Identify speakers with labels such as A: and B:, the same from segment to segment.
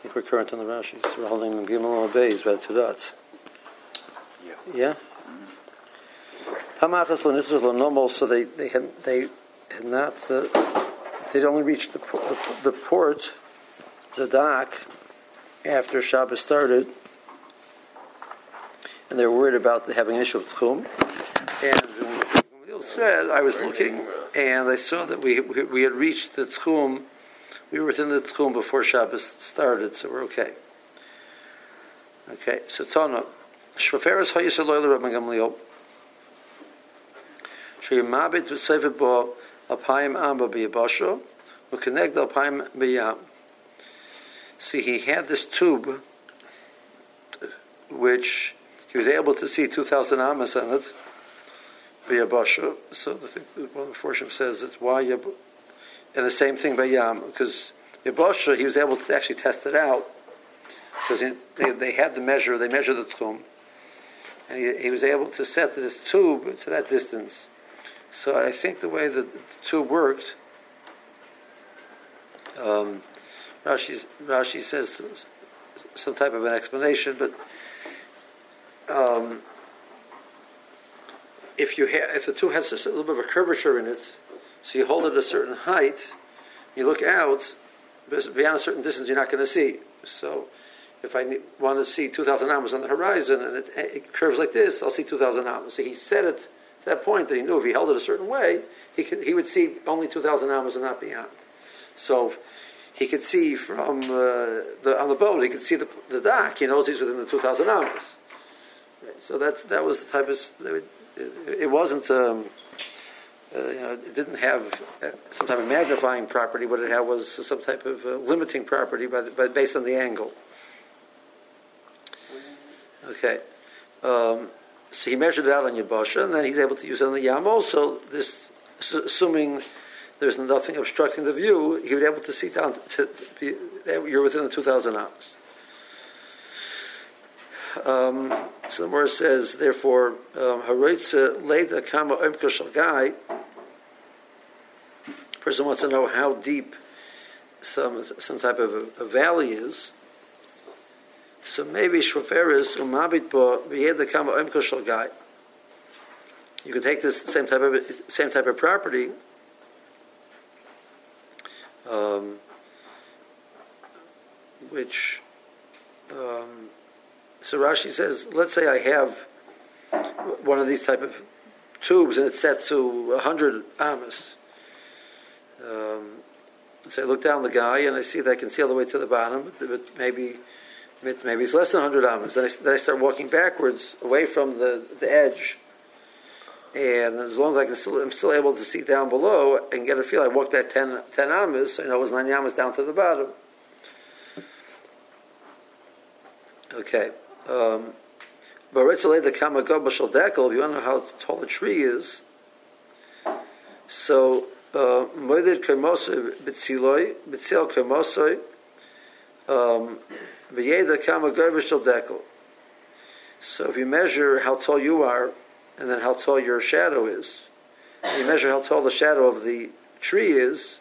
A: think we're current on the Rashi. So we're holding them Gimel Beis by two dots.
B: Yeah.
A: Yeah? Hamachas lo nomo, so they, they had, they had not, uh, they'd only reached the, the, the port, the dock, after Shabbos started, and they were worried about having an issue with Tchum. And said, I was looking, and I saw that we, we, we had reached the Tchum, we were within the tchum before Shabbos started, so we're okay. Okay, so Tana. Shvaferes ha'yisaloyla Rabban Gamliel. Sheyamabit v'sevet bo Apayim amba b'yabasho u'keneg Apayim Biyam. See, he had this tube which he was able to see 2,000 amas on it v'yabasho. So the thing, one of the Forshim says it's why Yabasho and the same thing by yam, because yabasha, he was able to actually test it out, because they, they had the measure, they measured the tchum, and he, he was able to set this tube to that distance. So I think the way the tube worked, um, Rashi, Rashi says some type of an explanation, but um, if you ha- if the tube has a little bit of a curvature in it, so you hold it at a certain height, you look out, beyond a certain distance, you're not going to see. So if I want to see 2,000 amas on the horizon and it, it curves like this, I'll see 2,000 amas. So he set it to that point that he knew if he held it a certain way, he could, he would see only 2,000 amas and not beyond. So he could see from uh, the on the boat, he could see the, the dock. He knows he's within the 2,000 amas. Right, so that's that was the type of it, it wasn't. Um, uh, you know, it didn't have uh, some type of magnifying property. What it had was some type of uh, limiting property by, the, by based on the angle. Okay. Um, so he measured it out on Yabasha, and then he's able to use it on the Yam also. This, assuming there's nothing obstructing the view, he be able to see down to, to be, you're within the 2,000 amas. Um, so the Gemara says, therefore, Haroitza Leda Kama Omka Shalgai. Person wants to know how deep some some type of a, a valley is. So maybe Shvaferis Umabit Bo V'Yeda Kama Omka Shalgai. You can take this same type of same type of property. Um, which um, so Rashi says, let's say I have one of these type of tubes and it's set to 100 amas. Um, so I look down the guy and I see that I can see all the way to the bottom, but maybe maybe it's less than 100 amas. Then I, then I start walking backwards away from the, the edge. And as long as I can still, I'm still able to see down below and get a feel, I walk back 10, 10 amas, so I know it was 9 amas down to the bottom. Okay. Um, if you want to know how tall a tree is, so Moeded Kermosoi Bitziloi, Bitzil Kermosoi, V'yeda Kamago Bashal Dekel. So if you measure how tall you are, and then how tall your shadow is, you measure how tall the shadow of the tree is,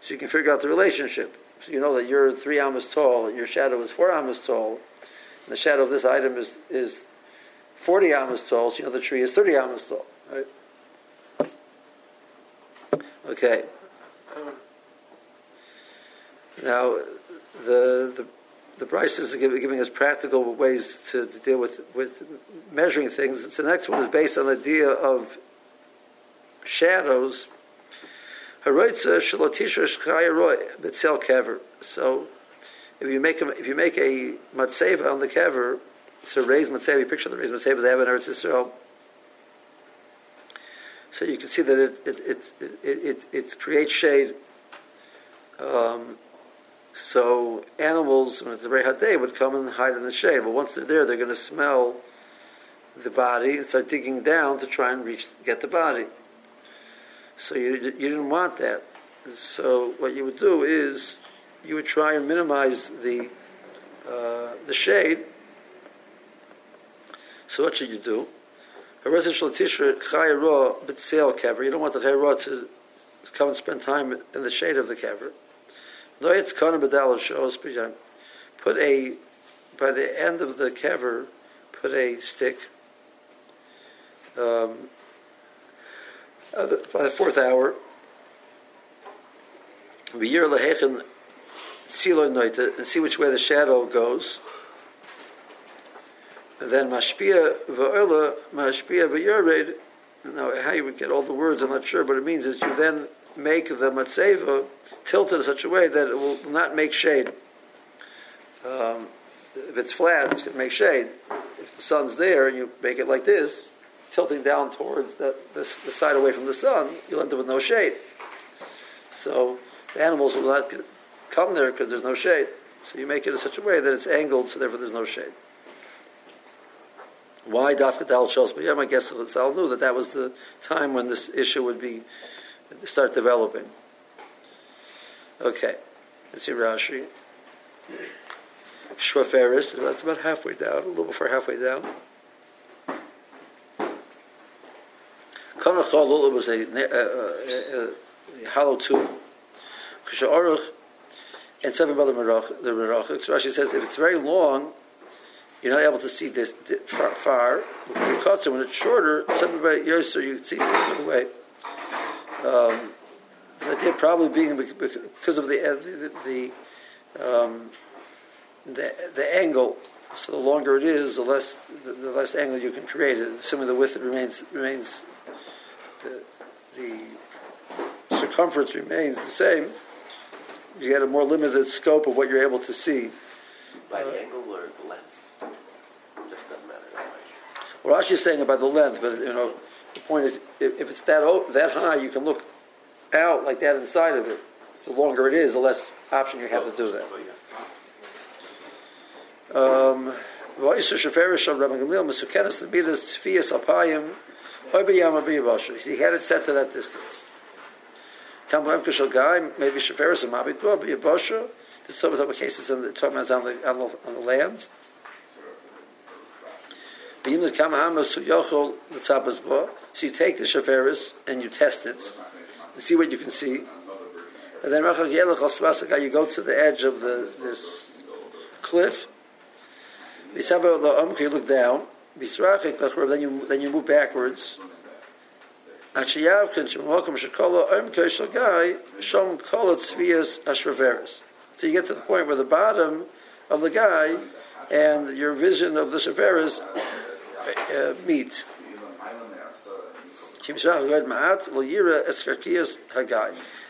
A: so you can figure out the relationship. So you know that you're three amas tall, your shadow is four amas tall, the shadow of this item is, is 40 amas tall, so you know the tree is 30 amas tall, right? Okay. Now, the, the, the Bryce is giving us practical ways to, to, deal with, with measuring things. So the next one is based on the idea of shadows. So if you make a, if you make a matzeva on the kever, a raised matzeva. You picture the raised matzeva they have in Eretz Yisrael. So you can see that it it it it, it, it creates shade. Um, so animals, when it's a very hot day, would come and hide in the shade. But once they're there, they're going to smell the body and start digging down to try and reach get the body. So you you didn't want that. So what you would do is you would try and minimize the uh, the shade. So what should you do? You don't want the chayra to come and spend time in the shade of the kever. Put a by the end of the kever, put a stick. Um, uh, by the fourth hour, and see which way the shadow goes. And then mashpia v'ola mashpia v'yored. Now, how you would get all the words, I'm not sure, but it means is you then make the matzeva tilted in such a way that it will not make shade. Um, if it's flat, it's going to make shade. If the sun's there and you make it like this, tilting down towards the, the, the side away from the sun, you'll end up with no shade. So the animals will not come there because there's no shade. So you make it in such a way that it's angled, so therefore there's no shade. Why Dafka Dal Shos B'Yom? I guess Sal knew that that was the time when this issue would be start developing. Okay, let's see Rashi. Shvaferis, that's about halfway down, a little before halfway down. Kanachalul was a, a, a, a hollow tube. And seven by the Merach, the Merach. Rashi says if it's very long, you're not able to see this far. far. When it's shorter, seven by Yosef, you can see further away. Um, the idea probably being because of the the the, um, the, the angle. So the longer it is, the less the, the, less angle you can create. Assuming the width remains remains the, the circumference remains the same, you get a more limited scope of what you're able to see.
B: By the uh, angle or the length? It just doesn't matter that much.
A: Well, Rashi's saying about the length, but you know, the point is, if, if it's that that high, you can look out like that inside of it. The longer it is, the less option you have to do that. Um, he had it set to that distance. Maybe Shaferis and Mabit Bo, be a Bosha. This is of cases in the about on the, on the, on the land. So you take the Shaferis and you test it and see what you can see. And then you go to the edge of the this cliff. You look down. Then you then you move backwards. So you get to the point where the bottom of the guy and your vision of the shaveras uh, meet.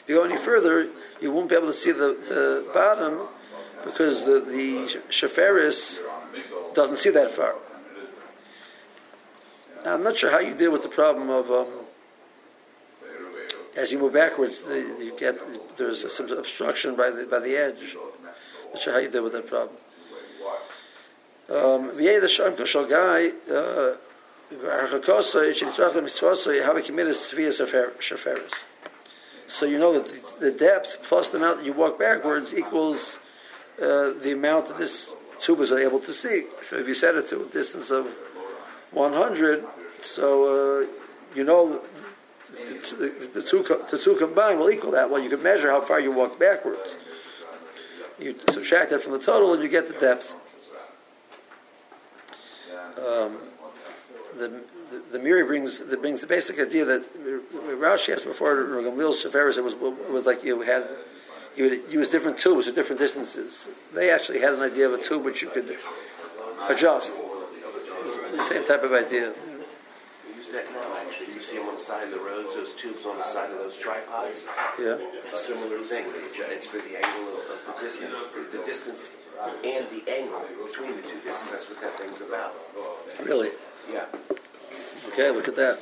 A: If you go any further, you won't be able to see the, the bottom because the, the shaferis doesn't see that far. Now, I'm not sure how you deal with the problem of um, as you move backwards, the, you get there's some obstruction by the by the edge. Not sure how you deal with that problem. Um. Uh, so you know that the, depth plus the amount that you walk backwards equals uh, the amount that this tube is able to see. So if you set it to a distance of 100, so uh, you know the, two, the two combined will equal that. Well, you can measure how far you walk backwards. You subtract that from the total and you get the depth. Um, the, the, the Meiri brings the, brings the basic idea that Rashi asked before Gamliel's Shaferis, it was it was like you had you would use different tubes at different distances. They actually had an idea of a tube which you could adjust. The same type of idea.
B: Use that now. Actually, you see them on the side of the roads. Those tubes on the side of those tripods.
A: Yeah,
B: it's a similar thing. It's for the angle of, of the distance, the distance and the angle between the two discs. That's what that thing's about.
A: Really?
B: Yeah.
A: Okay, look at that.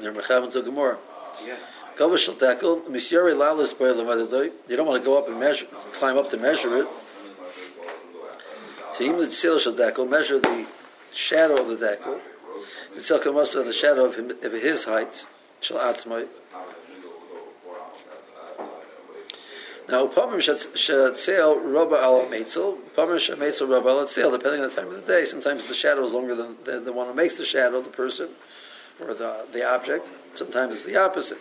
A: They're mechavan to Gemara.
B: Yeah.
A: You don't want to go up and measure, climb up to measure it. So even the measure the shadow of the dekel. Mitzil kamasa, the shadow of, him, of his height, shall atzmai. Now, Pamim Shatzel Rabba al Meitzel, Pamim Shametzel Rabba al Tzel, depending on the time of the day. Sometimes the shadow is longer than the, the one who makes the shadow, the person, or the, the object. Sometimes it's the opposite.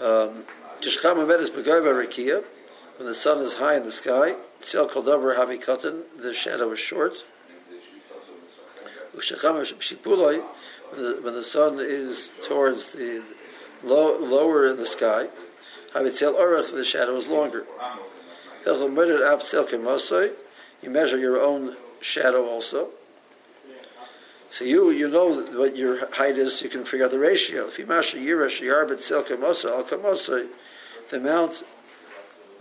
A: Um, when the sun is high in the sky, Tzel Havi Katan, the shadow is short. When the, when the sun is towards the low, lower in the sky, Havitzel Orach, the shadow is longer. You measure your own shadow also. So you you know what your height is. You can figure out the ratio. If you yirash yarbet selkemosa al kamosa, the amount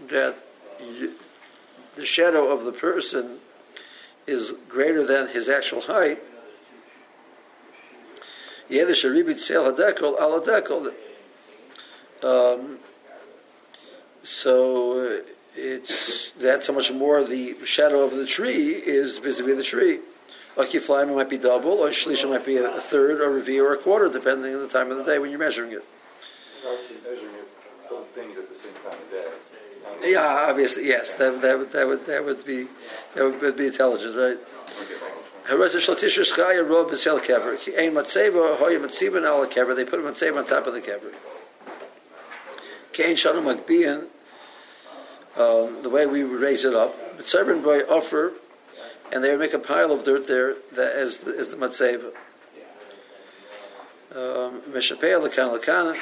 A: that you, the shadow of the person is greater than his actual height. Yedish ribit sel hadekel al hadekel. Um, so uh, it's that's how much more the shadow of the tree is vis-a-vis the tree. Like Kiflaim might be double, or Shlisha might be a, third, or a review, or a quarter, depending on the time of the day when you're measuring it.
C: Obviously, measuring both things at the same time of day.
A: Yeah, obviously, yes. That, that, would, that, would, that would be that would be intelligent, right? They put a matzeva on top of the kever. Um, the way we raise it up. But servant boy offer and they would make a pile of dirt there that is the, is the matzeva. Um,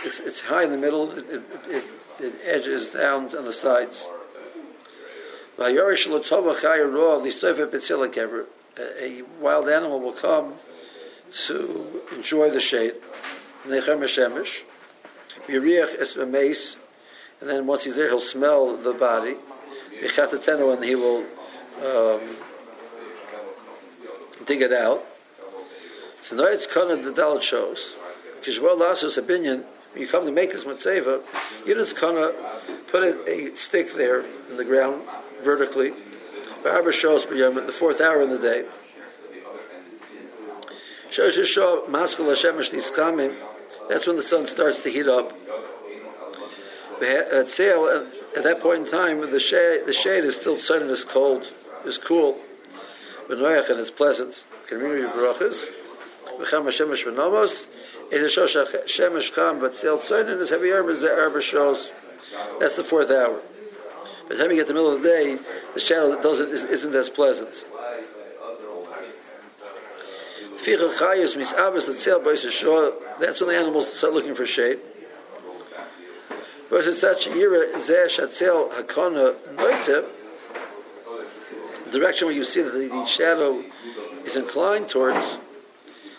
A: it's, it's high in the middle, it, it, it, it edges down on the sides. A wild animal will come to enjoy the shade. And then once he's there, he'll smell the body. And he will um, dig it out. So now it's kind of the Dalit shows. Kishbal Lasus opinion, when you come to make this matzeva, you just kind of put a, a, stick there in the ground vertically. Shows the fourth hour in the day. Maskul Hashemish coming. That's when the sun starts to heat up. At sale, at that point in time, the shade, the shade is still sun and is cold, is cool benoyach and it's pleasant. Community brachas. V'cham hashemesh v'nomos. It is shosh shemesh cham but tzil tzoyin is heavy armor the arba shows. That's the fourth hour. By the time you get to the middle of the day, the shadow that doesn't isn't as pleasant. That's when the animals start looking for shade. It's such the direction where you see that the, the shadow is inclined towards,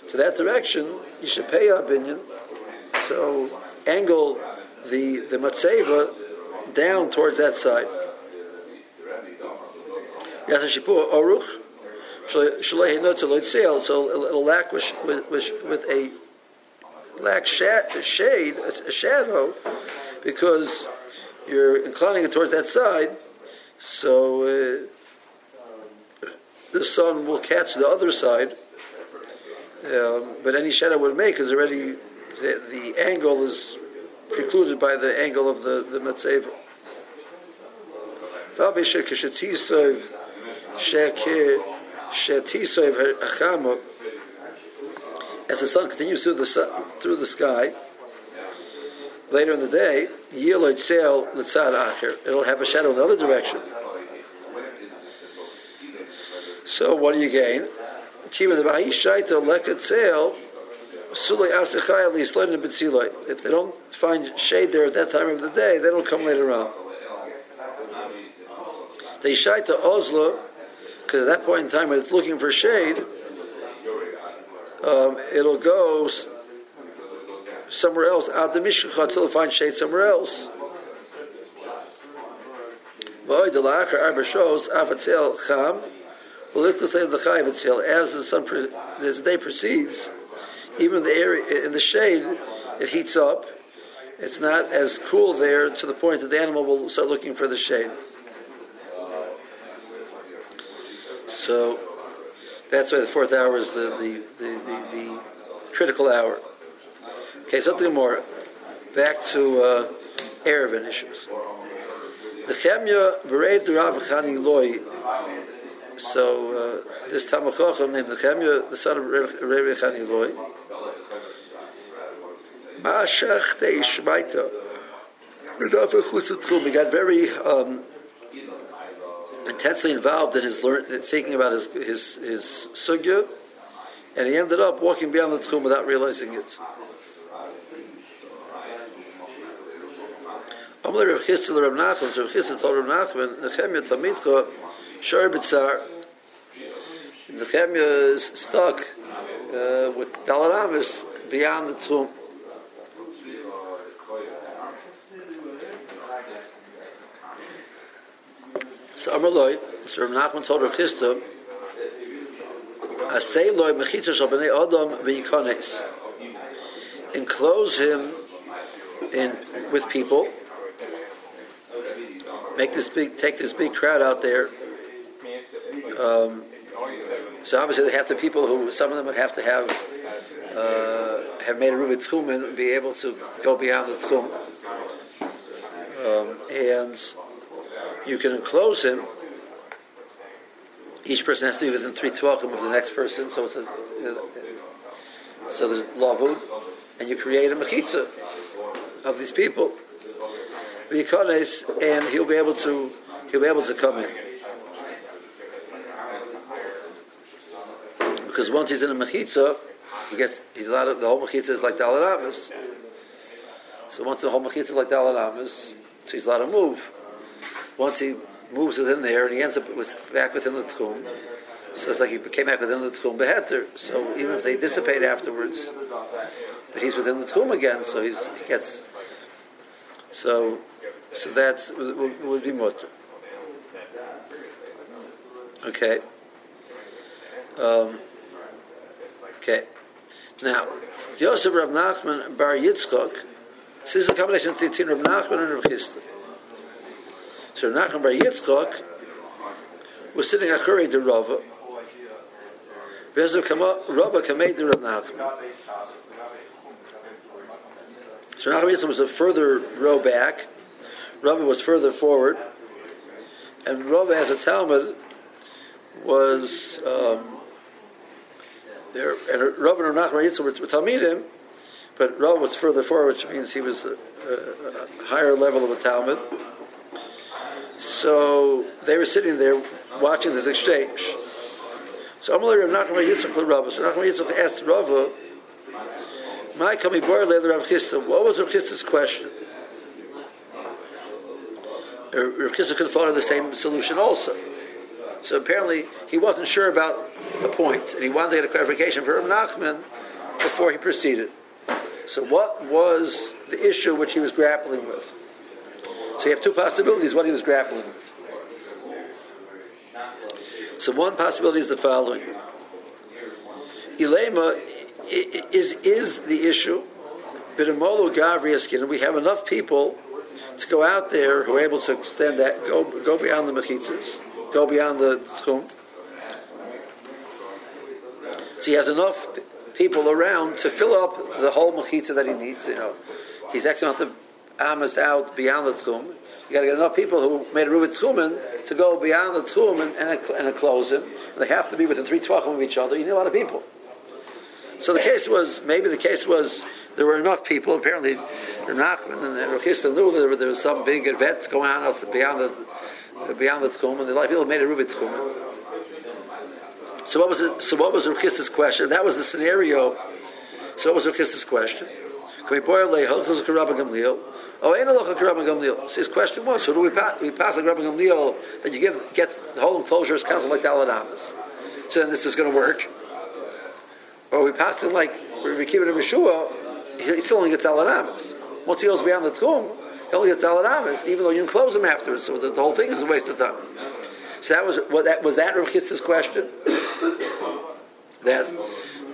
A: to that direction, you should pay your opinion. So angle the the matzeva down towards that side. So it'll lack with, with, with a lack shade, a shadow, because you're inclining it towards that side. So. Uh, the sun will catch the other side, um, but any shadow would make is already the, the, angle is precluded by the angle of the the matzeva. As the sun continues through the sun, through the sky, later in the day, it'll have a shadow in the other direction. So what do you gain? If they don't find shade there at that time of the day, they don't come later on. They shy to Oslo, because at that point in time when it's looking for shade, um, it'll go somewhere else, out the Mishkacha, until it finds shade somewhere else. As the sun, as the day proceeds, even the area in the shade, it heats up. It's not as cool there to the point that the animal will start looking for the shade. So that's why the fourth hour is the, the, the, the, the critical hour. Okay, something more. Back to uh, Eiruvin issues. The Chemya Bereid Rav Chani Loi. So uh, this Tamachochem named the Chemya, the son of Rav Chani Loi. Mashach Dei Shmaita. He got very um, intensely involved in his learn, thinking about his his his sugya, and he ended up walking beyond the tchum without realizing it. Amalei Rav Chisda Rav Nachman, Rav Chisda told Rav Nachman, Nechemia Tamidcha, Shor B'tzar, Nechemia is stuck uh, with Dalaramis beyond the tomb. So Amalei, so Rav Nachman told Rav Chisda, Asay loy mechitza shal b'nei Adam v'yikones. Enclose him in with people. Make this big, take this big crowd out there. Um, so obviously they have to people who some of them would have to have uh, have made a rubit tchum and be able to go beyond the tchum. Um, and you can enclose him. Each person has to be within three tefachim of the next person, so it's a, so there's lavud, and you create a mechitza of these people, and he'll be able to he'll be able to come in because once he's in a mechitza, he gets he's allowed the whole mechitza is like the alaramas. So once the whole mechitza is like the alaramas, so he's allowed to move. Once he moves within there, and he ends up with, back within the tchum. So it's like he came back within the tchum beheter. So even if they dissipate afterwards, but he's within the tchum again, so he's, he gets. So, so that's would be mutter. Okay. Um, okay. Now, Yosef Rav Nachman Bar Yitzchok. This is a combination between Rav Nachman and Rav Chisda. So Rav Nachman Bar Yitzchok was sitting at Churei de Rava. Rava Kamei de Rav Nachman. So Nachman Yitzchok was a further row back. Rava was further forward. And Rava as a Talmud was um, there, and Rava and Nachman Yitzchok were, Talmidim, but Rava was further forward, which means he was a, a, a higher level of a Talmud. So they were sitting there watching this exchange. So Amalei Rav Nachman Yitzchak Rava. So Nachman Yitzchak asked Rava, "My kami bar leather Rav Chisda. What was Rav Chisda's question?" Er, Rav Chisda could have thought of the same solution also. So apparently he wasn't sure about the point, and he wanted to get a clarification from Rav Nachman before he proceeded. So what was the issue which he was grappling with? So you have two possibilities what he was grappling with. So one possibility is the following. Ilema is, is the issue. but Bidamolo Gavriaskin, we have enough people to go out there who are able to extend that, go, go beyond the mechitzas, go beyond the tchum. So he has enough people around to fill up the whole mechitza that he needs. You know, he's excellent the amas out beyond the tchum. You got to get enough people who made a rubit tchumen to go beyond the tchum and, and, and close him. They have to be within three tefachim of each other. You need a lot of people. So the case was maybe the case was there were enough people. Apparently, Nachman and, Rechista knew that there, was some big events going on beyond the beyond the tchum, and of people made a rubit tchum. So what was it? So what was Rechista's question? That was the scenario. So what was Rechista's question? Oh, ain't a. So his question was, so do we pass, we pass like Rabban Gamliel that you give get the whole enclosure is counted like Daladamas? So then this is going to work. Or we pass it like we keep it in Yeshua, he still only gets Daladamas. Once he goes beyond the tomb, only gets Daladamas, even though you can close him afterwards. So the, the, whole thing is a waste of time. So that was what that was that Rav question. that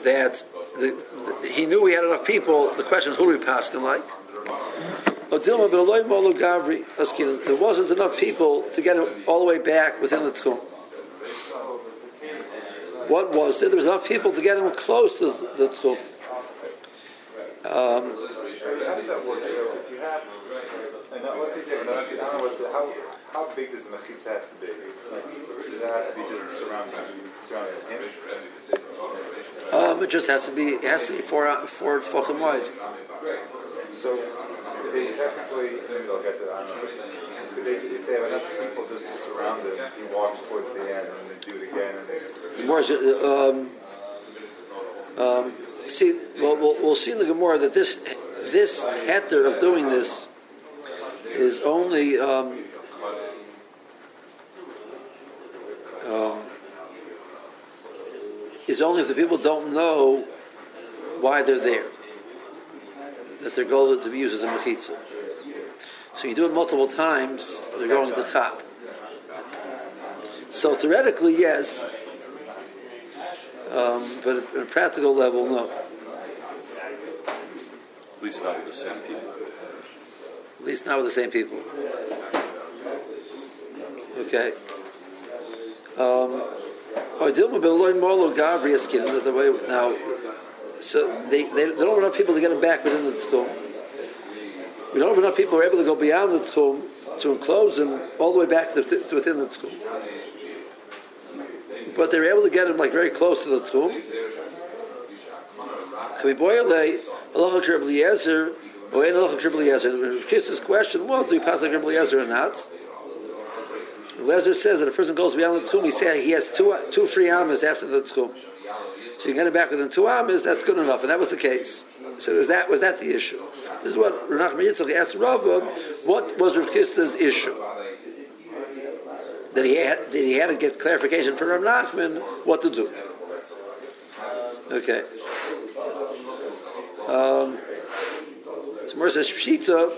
A: that the, the, he knew we had enough people. The question is, who do we pass him like? There wasn't enough people to get him all the way back within the tomb. What was there? There was enough people to get him close to the tomb. Um,
C: how does that work? So if you have, and let's say, in other words, how, how big does the mechitza have to be? Does it have to be just surrounding, surrounding him?
A: Um, it just has to be, it has to be four, four tefachim wide.
C: So they technically, they'll get to, I could they, if they have enough people just to around him, he walks towards the end, and they do it again, and they
A: Gemara, um, um, see, well, we'll, we'll see in the Gemara that this this heter of doing this is only um, um, is only if the people don't know why they're there, that their goal is to be used as a mechitza. So you do it multiple times, they're going to the top. So theoretically, yes, um, but at a practical level, no.
D: At least not with the same people.
A: At least not with the same people. Okay. Um, oh, Molo the way now. So they, they, they don't have enough people to get them back within the tchum. We don't have enough people who are able to go beyond the tchum to enclose them all the way back to, to within the tchum. But they're able to get them like very close to the Eliezer Kiss's question was, do you pass like Rabbi Eliezer or not? Eliezer says that a person goes beyond the tchum, he said he has two two free amas after the tchum. So you get it back within two amas, that's good enough, and that was the case. So was that was that the issue? This is what Renach Yitzchak asked Rava. What was Rav issue? That he had that he had to get clarification from Rav Nachman what to do. Okay. Um, so says Pshita,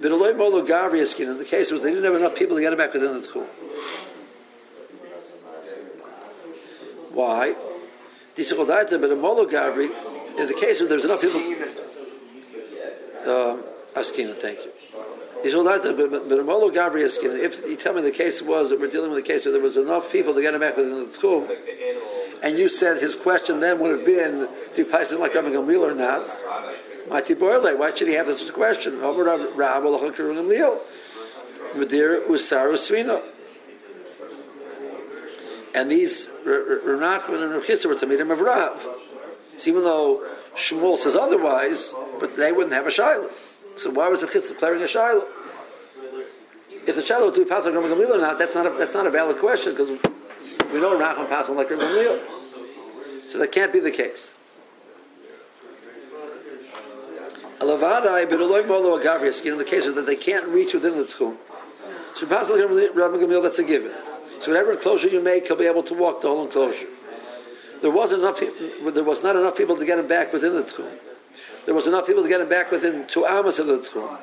A: Bidaloy Molo Gavriaskin, in the case was they didn't have enough people to get it back within the Tchum. Why? this Disikodaita, but a Molo Gavri, in the case of there's enough people. Um, Askina, thank you. Disikodaita, but a Molo Gavriaskin, if you tell me the case was that we're dealing with a case where there was enough people to get him back within the Tchum, and you said his question then would have been, do it like Rabbi Gamliel or not? Why should he have this question? And these Renachman and Rechitza were Tamidim of Rav. So even though Shmuel says otherwise, but they wouldn't have a Shiloh. So why was Rechitza declaring a Shiloh? If the Shiloh would do Pasuk Rabbi Gamliel or not, that's not a, that's not a valid question because we know Rachman passing like Rabbi Gamliel. So that can't be the case. Alavadai, but Eloi Molo Agavrias, in the cases that they can't reach within the Tchum. So Rabbi Gamil, that's a given. So whatever enclosure you make, he'll be able to walk the whole enclosure. There wasn't enough. There was not enough people to get him back within the Tchum. There was enough people to get him back within two amas of the Tchum.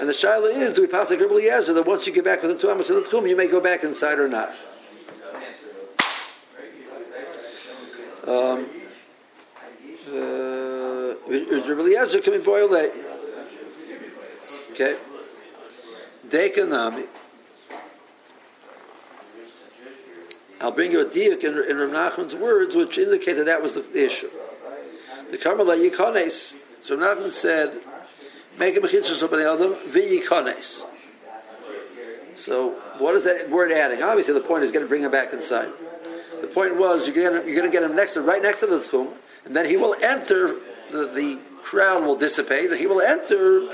A: And the shaila is, do we pass the Gribble Yezer, that once you get back within two amas of the Tchum, you may go back inside or not. Um, uh, Eliezer can be boiled Okay. Dekanami. I'll bring you a diuk in, in Rav Nachman's words, which indicate that that was the, the issue. The Karmela Yikones. So Rav Nachman said, make a somebody adam v'yikones. So what is that word adding? Obviously, the point is going to bring him back inside. The point was you're going to, you're going to get him next to, right next to the tchum, and then he will enter. The, the crowd will dissipate, and he will enter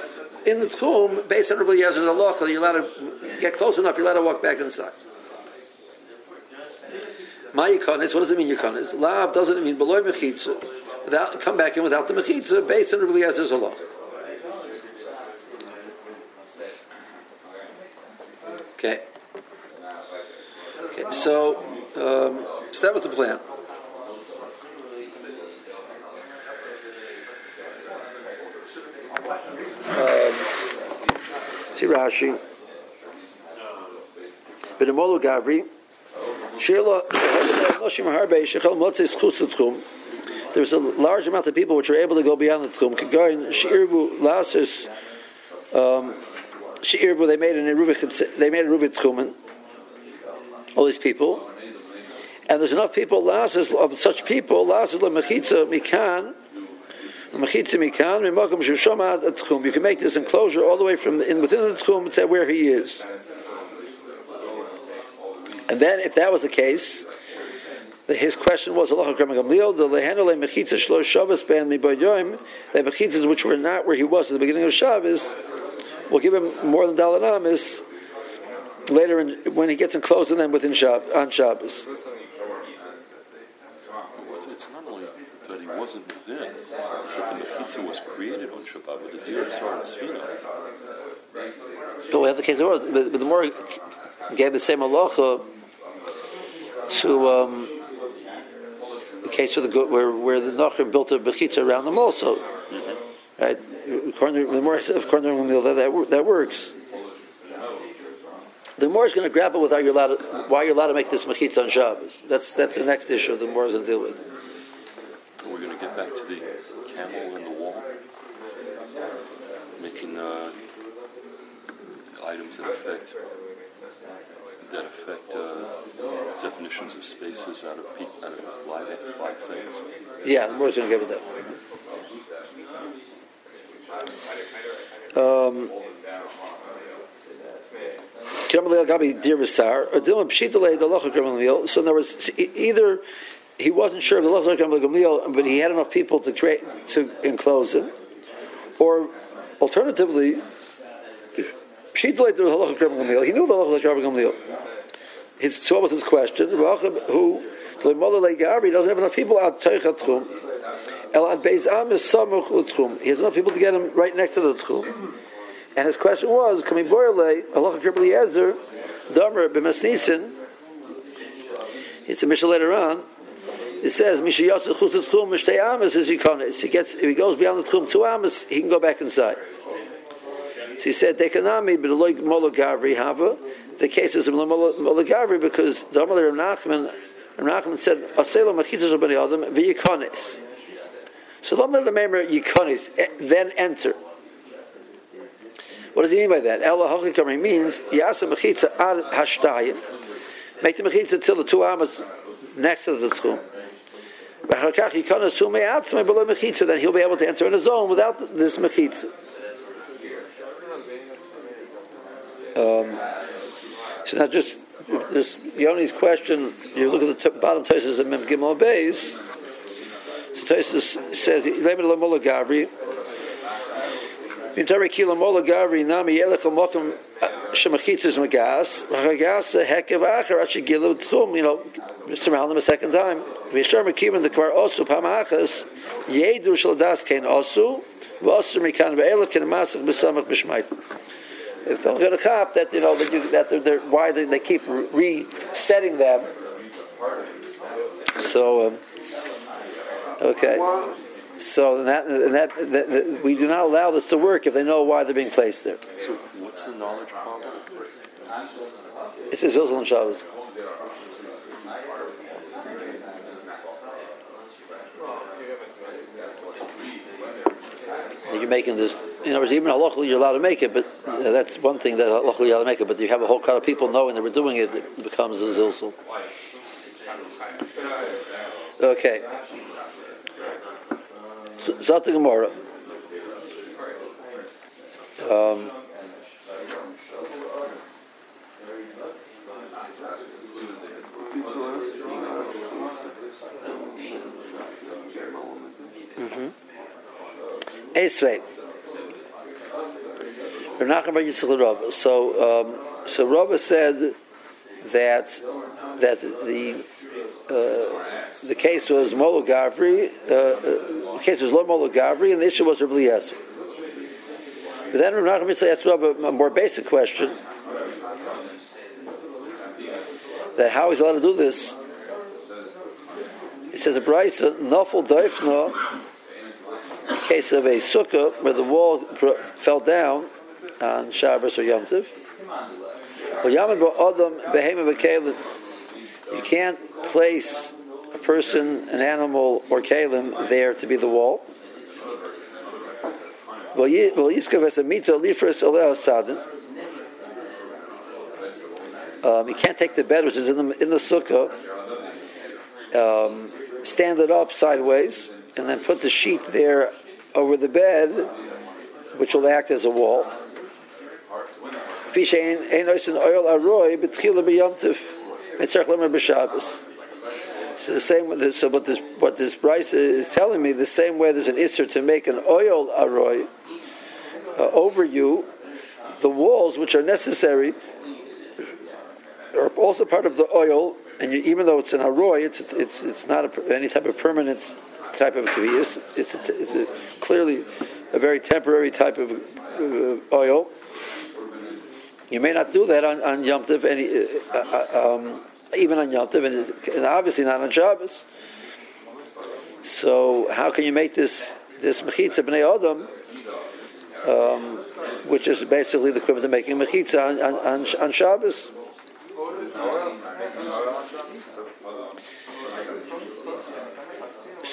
A: in the tchum based on Rabbi Allah. So you're allowed to get close enough. You're allowed to walk back inside. My yikonis, what does it mean yikonis? Lav doesn't mean below mechitza. Without come back in without the mechitza based on Rabbi Allah. Okay. Okay. So, um, so that was the plan. Um, see Rashi. B'nemolu Gavri. There was a large amount of people which were able to go beyond the tchum. Um, they made an erubit they made a erubit tchumen. All these people, and there's enough people lasis of such people lasis lemechitza mikan. Mechitza mikan mimakom shushomad tchum. You can make this enclosure all the way from in within the tchum to where he is. And then, if that was the case, his question was Allah the lehanole mechitza shlo the mechitzas which were not where he was at the beginning of Shabbos, will give him more than dalanamis later in, when he gets enclosed in them within Shab, on Shabbos.
D: It's not only that he wasn't within, it's that the Mechitza was created on Shabbat, but the deer started Sfina.
A: So we have the case of the but, but the more gave the same halacha to um, the case of the good where where the Nachrim built a bechitza around them also, right? According to the more according to that, that that works. The more is going to grapple with how you're allowed to, why you're allowed to make this mechitza on Shabbos. That's that's the next issue. The more is going to deal with.
D: We're going to get back to the camel and the wall, making uh, items that affect that affect uh, definitions of spaces out of pe- out of live live things.
A: Yeah, the more is going to get with that. Um, so in other words, either he wasn't sure of the Lachar Gamliel, but he had enough people to create to enclose him, or alternatively, she delayed the halacha Gamliel. he knew the Lachar Gamliel. His so was his question. Who doesn't have enough people out Teichatchum. El ad Beis Am is Samuch L'Tchum. He has enough people to get him right next to the Tchum. And his question was, Kami Boyle, Allah Kirbali Ezer, Damer B'Masnisin, it's a mission later on, it says, Misha Mishayot Chutz Tchum Mishtei Amas is Yikonis. He gets, if he goes beyond the Tchum two Amas, he can go back inside. So he said, Dekanami B'Deloy Mologavri Hava, the case is Mologavri because Damer Nachman, Nachman said, Aselo Machitzah B'Nei Adam V'Yikonis. So Damer the Memer Yikonis, then enter. What does he mean by that? Ella Hachikari means Yasa Mechitza al Hashtayim. Make the Mechitza till the two amas next to the Tchum. Then he'll be able to enter in his own without this Mechitza. Um, so now just this Yoni's question, you look at the t- bottom Tosis of Mem Gimel Beis. So Tosis says, "Lemin Lamola Gavri." Intari kila mola gavri nami yelech mokum shemachitzes magas magas hekev acher achi gilu tchum you know surround them a second time v'yishar mekiven the kvar osu pamachas yedu shaladas kein osu v'osu mikan ve'elech ken masach b'samach if they're going to cop that you know that, you, that they're, they're, why they, they keep resetting them so um, okay so that, that, that, that, we do not allow this to work if they know why they're being placed there.
D: So what's the knowledge problem?
A: It's Zilzal and Shabbos. You're making this. In other words, even halachically you're allowed to make it, but uh, that's one thing that halachically you're allowed to make it. But you have a whole crowd of people knowing that we're doing it, it becomes a zilzal. Okay. Zot Gemara. Um, mm-hmm. Esrei. So, um, so Rabba said that that the the case was Molo Gavri, uh, uh, the case was Lo Molo Gavri, and the issue was Rabbi Yeser. But then Rav Nachman asked Rabbi a more basic question that how he's allowed to do this. He says a brisa nofel doifna, in case of a sukkah where the wall fell down on Shabbos or Yom Tov. You can't place a person, an animal, or kalim there to be the wall. Um, you can't take the bed, which is in the, in the sukkah, um, stand it up sideways, and then put the sheet there over the bed, which will act as a wall. The same. So what this what this Bryce is telling me, the same way there's an isser to make an oil aroy uh, over you, the walls which are necessary are also part of the oil, and you, even though it's an aroy, it's it's it's not a, any type of permanent type of kvias. It's a, it's a, clearly a very temporary type of uh, oil. You may not do that on, on Yom Tov, any, uh, uh, um, even on Yom Tov, and, and, obviously not on Shabbos. So how can you make this this mechitza b'nei adam, um, which is basically the equivalent of making mechitza on, on, on, Shabbos?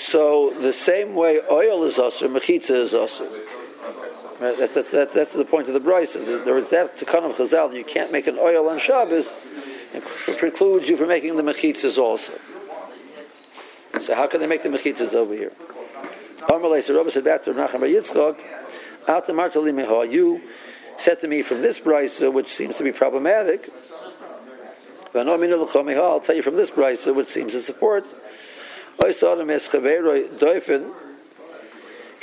A: So the same way ohel is also, mechitza is also. That, that, that, that's the point of the braisa. There is that to of Chazal. You can't make an ohel on Shabbos. It precludes you from making the mechitzas also. So how can they make the mechitzas over here? So Rabbi said back to Nachman Yitzchak, you said to me from this brisa, which seems to be problematic, I'll tell you from this brisa, which seems to support,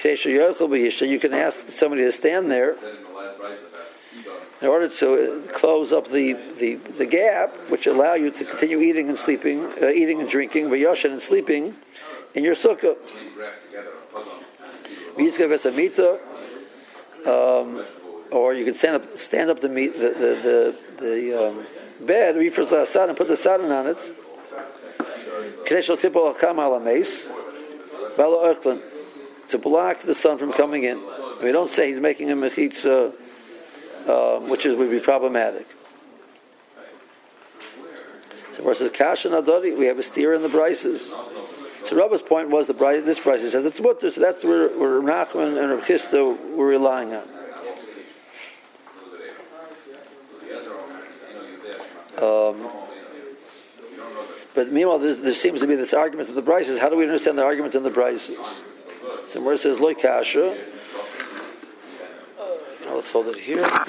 A: you can ask somebody to stand there in order to close up the, the, the gap, which allow you to continue eating and sleeping, uh, eating and drinking, vayoshan and sleeping in your sukkah. Um, or you can stand up, stand up the meat, the the the, the um, bed, and put the sadin on it. To block the sun from coming in. We don't say he's making a mechitza um, which is, would be problematic. So versus Kash and Adari, we have a steer in the Bryces. So Rabba's point was the this braisa says it's mutter, so that's where, where Nachman and Rav were relying on. Um, but meanwhile, there seems to be this argument in the Bryces. How do we understand the argument in the Bryces? So where it says Loy Kasha, let's hold it here.